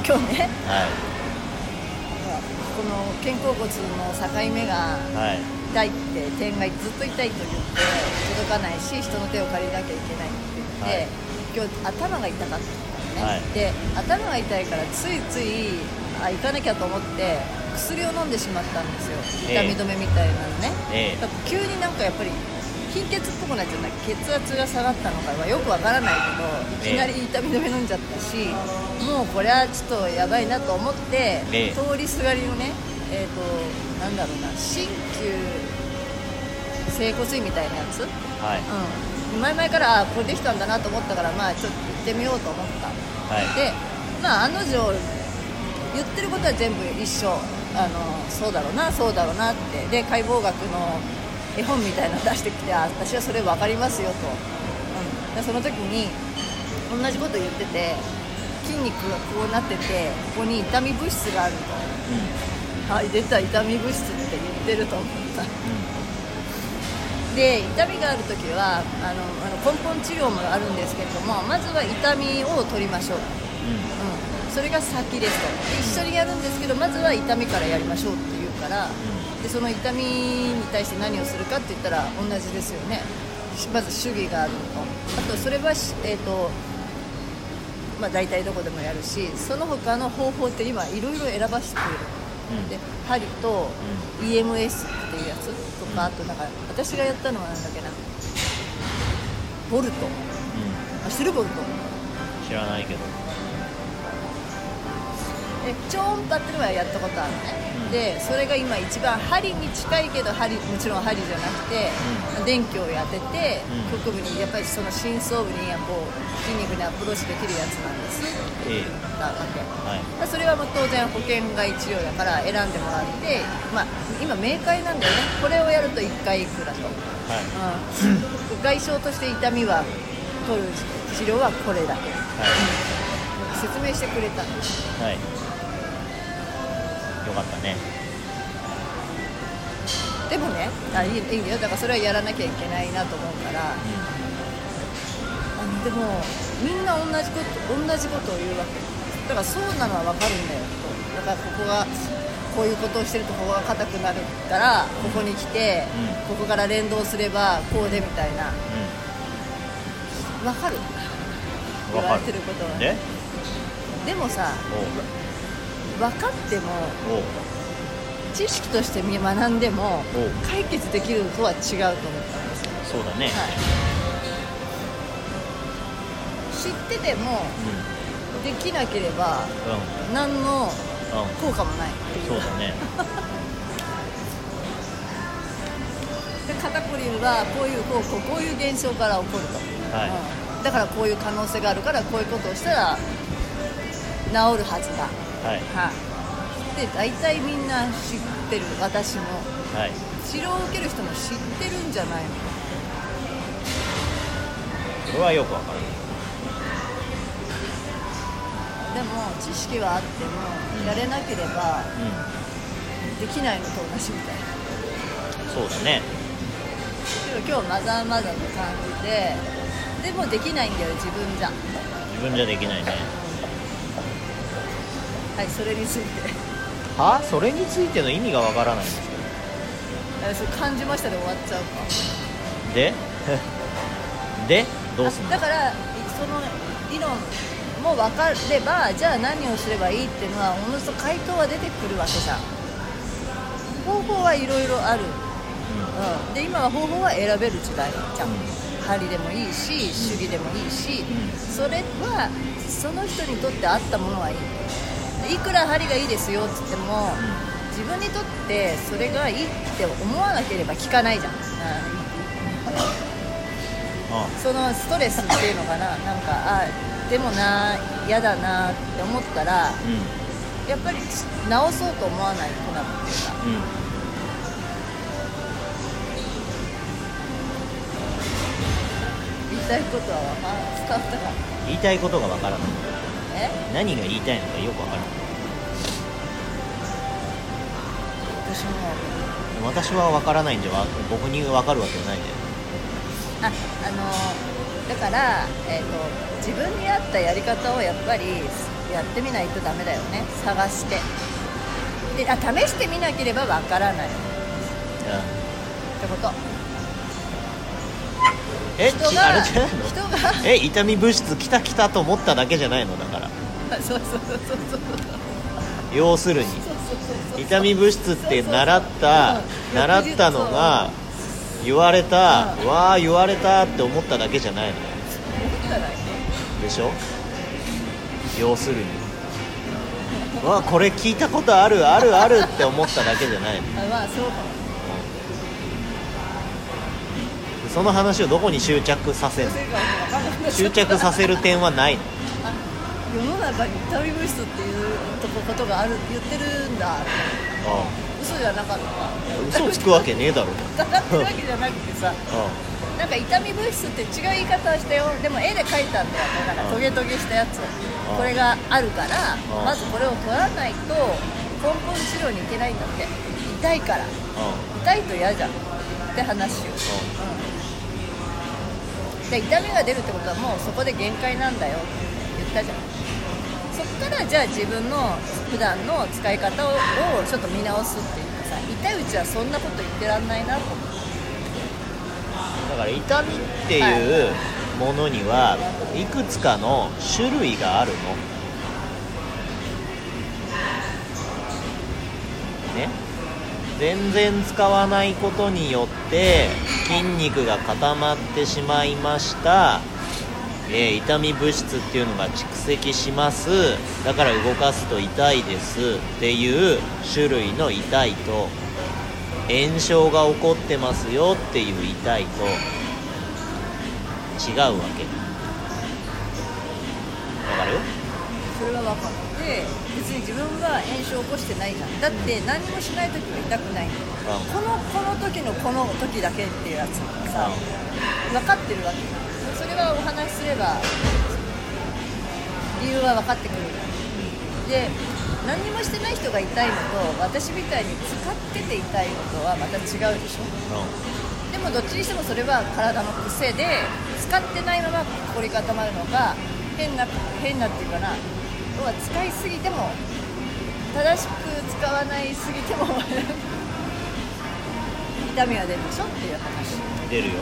か今日ね。はこの肩甲骨の境目が痛いって点がずっと痛いと言って届かないし人の手を借りなきゃいけないって言って、はい。今日頭が痛かったのね、はい。で頭が痛いからついついあ行かなきゃと思って薬を飲んでしまったんですよ。痛み止めみたいなのね、ええ。だから急になんかやっぱり貧血っぽくなっちゃった血圧が下がったのかはよくわからないけどいきなり痛み止め飲んじゃったし、もうこれはちょっとやばいなと思って、ええ通りすがりのねえっ、となんだろうな鍼灸整骨院みたいなやつ、はい。うん、前々からあこれできたんだなと思ったからまあちょっと行ってみようと思った、はい。でまあ案の定言ってることは全部一緒。あのそうだろうなそうだろうなって。で解剖学の絵本みたいなの出してきてあ私はそれ分かりますよと、うん、でその時に同じこと言ってて筋肉がこうなっててここに痛み物質があると。はい出た痛み物質って言ってると思った。で痛みがある時はあのあの根本治療もあるんですけれどもまずは痛みを取りましょう、うん、それが先ですと。で一緒にやるんですけどまずは痛みからやりましょうって言うからでその痛みに対して何をするかって言ったら同じですよね。まず主義があるの。とあとそれはし、えーとまあ、大体どこでもやるしその他の方法って今いろいろ選ばせてる。うん。で針と EMS っていうやつとかあとなんか私がやったのはなんだっけな。ボルト。うあシルボルト？ん知らないけどで超音波っていうのはやったことあるね、うん。でそれが今一番針に近いけど針もちろん針じゃなくて、電気を当てて、うん。局部にやっぱりその深層部にこう筋肉にアプローチできるやつなんです。って言ったわけ、はい。まあそれはもう当然保険外治療だから選んでもらって、まあ、今明快なんだよね。これをやると1回いくらと、はい。うん、外傷として痛みは取る治療はこれだけ。は説明してくれたんです。いはい。よかったね。でもねあいいよ。だからそれはやらなきゃいけないなと思うから。あのでもみんな同じこと同じことを言うわけ。だからそうなのは分かるんだよ。とだからここがこういうことをしてるとここが硬くなるからここに来て、うここから連動すればこうでみたいな。う分かる？ん言われわかるてることは。で？でもさお分かっても知識として学んでも解決できるのとは違うと思ったんですよ。そうだね。はい、知っててもできなければうん。うん何のうん。効果もない。っていうそうだね。で肩こりはこういうこうこうこういう現象から起こると、はい。うん。だからこういう可能性があるからこういうことをしたら治るはずだ、はい。はい、で大体みんな知ってる。私も。はい。治療を受ける人も知ってるんじゃないの？それはよくわからないでも知識はあってうん。もやれなければうできないのと同じみたいな、んそうだね。今日マザーマザーの感じででもできないんだよ自分じゃ。自分じゃできないねはいそれについて。は？それについての意味がわからないんですけあそれ感じましたで終わっちゃうか。どで？で？どうすんの？あだからその理論も分かればじゃあ何をすればいいっていうのはおのずと回答は出てくるわけじゃん方法はいろいろある、うん、で今は方法は選べる時代じゃん、針でもいいし手技でもいいし、うそれはその人にとって合ったものはいいでいくら針がいいですよっつっても、自分にとってそれがいいって思わなければ効かないじゃん、うんあ。そのストレスっていうのかな。なんかあでもな嫌だなって思ったらうやっぱり直そうと思わないとなっていうか。んうん。言いたいことはわかったか。な言いたいことがわからないえ何が言いたいのかよくわからない私も私はわからないんでわ僕にわかるわけはないんで。ああのだから、えー、と自分に合ったやり方をやっぱりやってみないとダメだよね。探して。であ試してみなければわからない。ってことえ人がち あれじゃないの？人が。え痛み物質来た来たと思っただけじゃないの？だから。そうそうそうそうそう。要するに。痛み物質って習ったうん。習ったのが言われたうん。わあ言われたって思っただけじゃないの？思ったらね。でしょ？要するに。わあこれ聞いたことあるあるあるって思っただけじゃないの？あまあそうかもその話をどこに執着させる？執着させる点はないの？あ世の中に痛み物質っていうとこことがある言ってるんだ。嘘じゃなかった。あ嘘つくわけねえだろ。疑ってるわけじゃなくてさ。あなんか痛み物質って違う言い方をしたよ。でも絵で描いたんだよね。なんかトゲトゲしたやつ。これがあるからまずこれを取らないと根本治療に行けないんだって。痛いから。あ痛いと嫌じゃん。って話を、うん、で痛みが出るってことはもうそこで限界なんだよ。って言ったじゃん。そっからじゃあ自分の普段の使い方をちょっと見直すっていうかさ痛いうちはそんなこと言ってらんないなと思ってだから痛みっていうものにはいくつかの種類があるの。ね。全然使わないことによって筋肉が固まってしまいました、えー痛み物質っていうのが蓄積します。だから動かすと痛いです。っていう種類の痛いと。炎症が起こってますよっていう痛いと。違うわけ。わかる？それは分かるで別に自分は炎症を起こしてないじゃん。だって何もしない時は痛くない。このこの時のこの時だけっていうやつがさ分かってるわけじゃんそれはお話しすれば理由は分かってくる。で何にもしてない人が痛いのと私みたいに使ってて痛いのとはまた違うでしょ。でもどっちにしてもそれは体の癖で使ってないまま凝り固まるのか変な変なっていうかな。要は使いすぎても正しく使わないすぎても痛みは出るでしょっていう話。出るよ。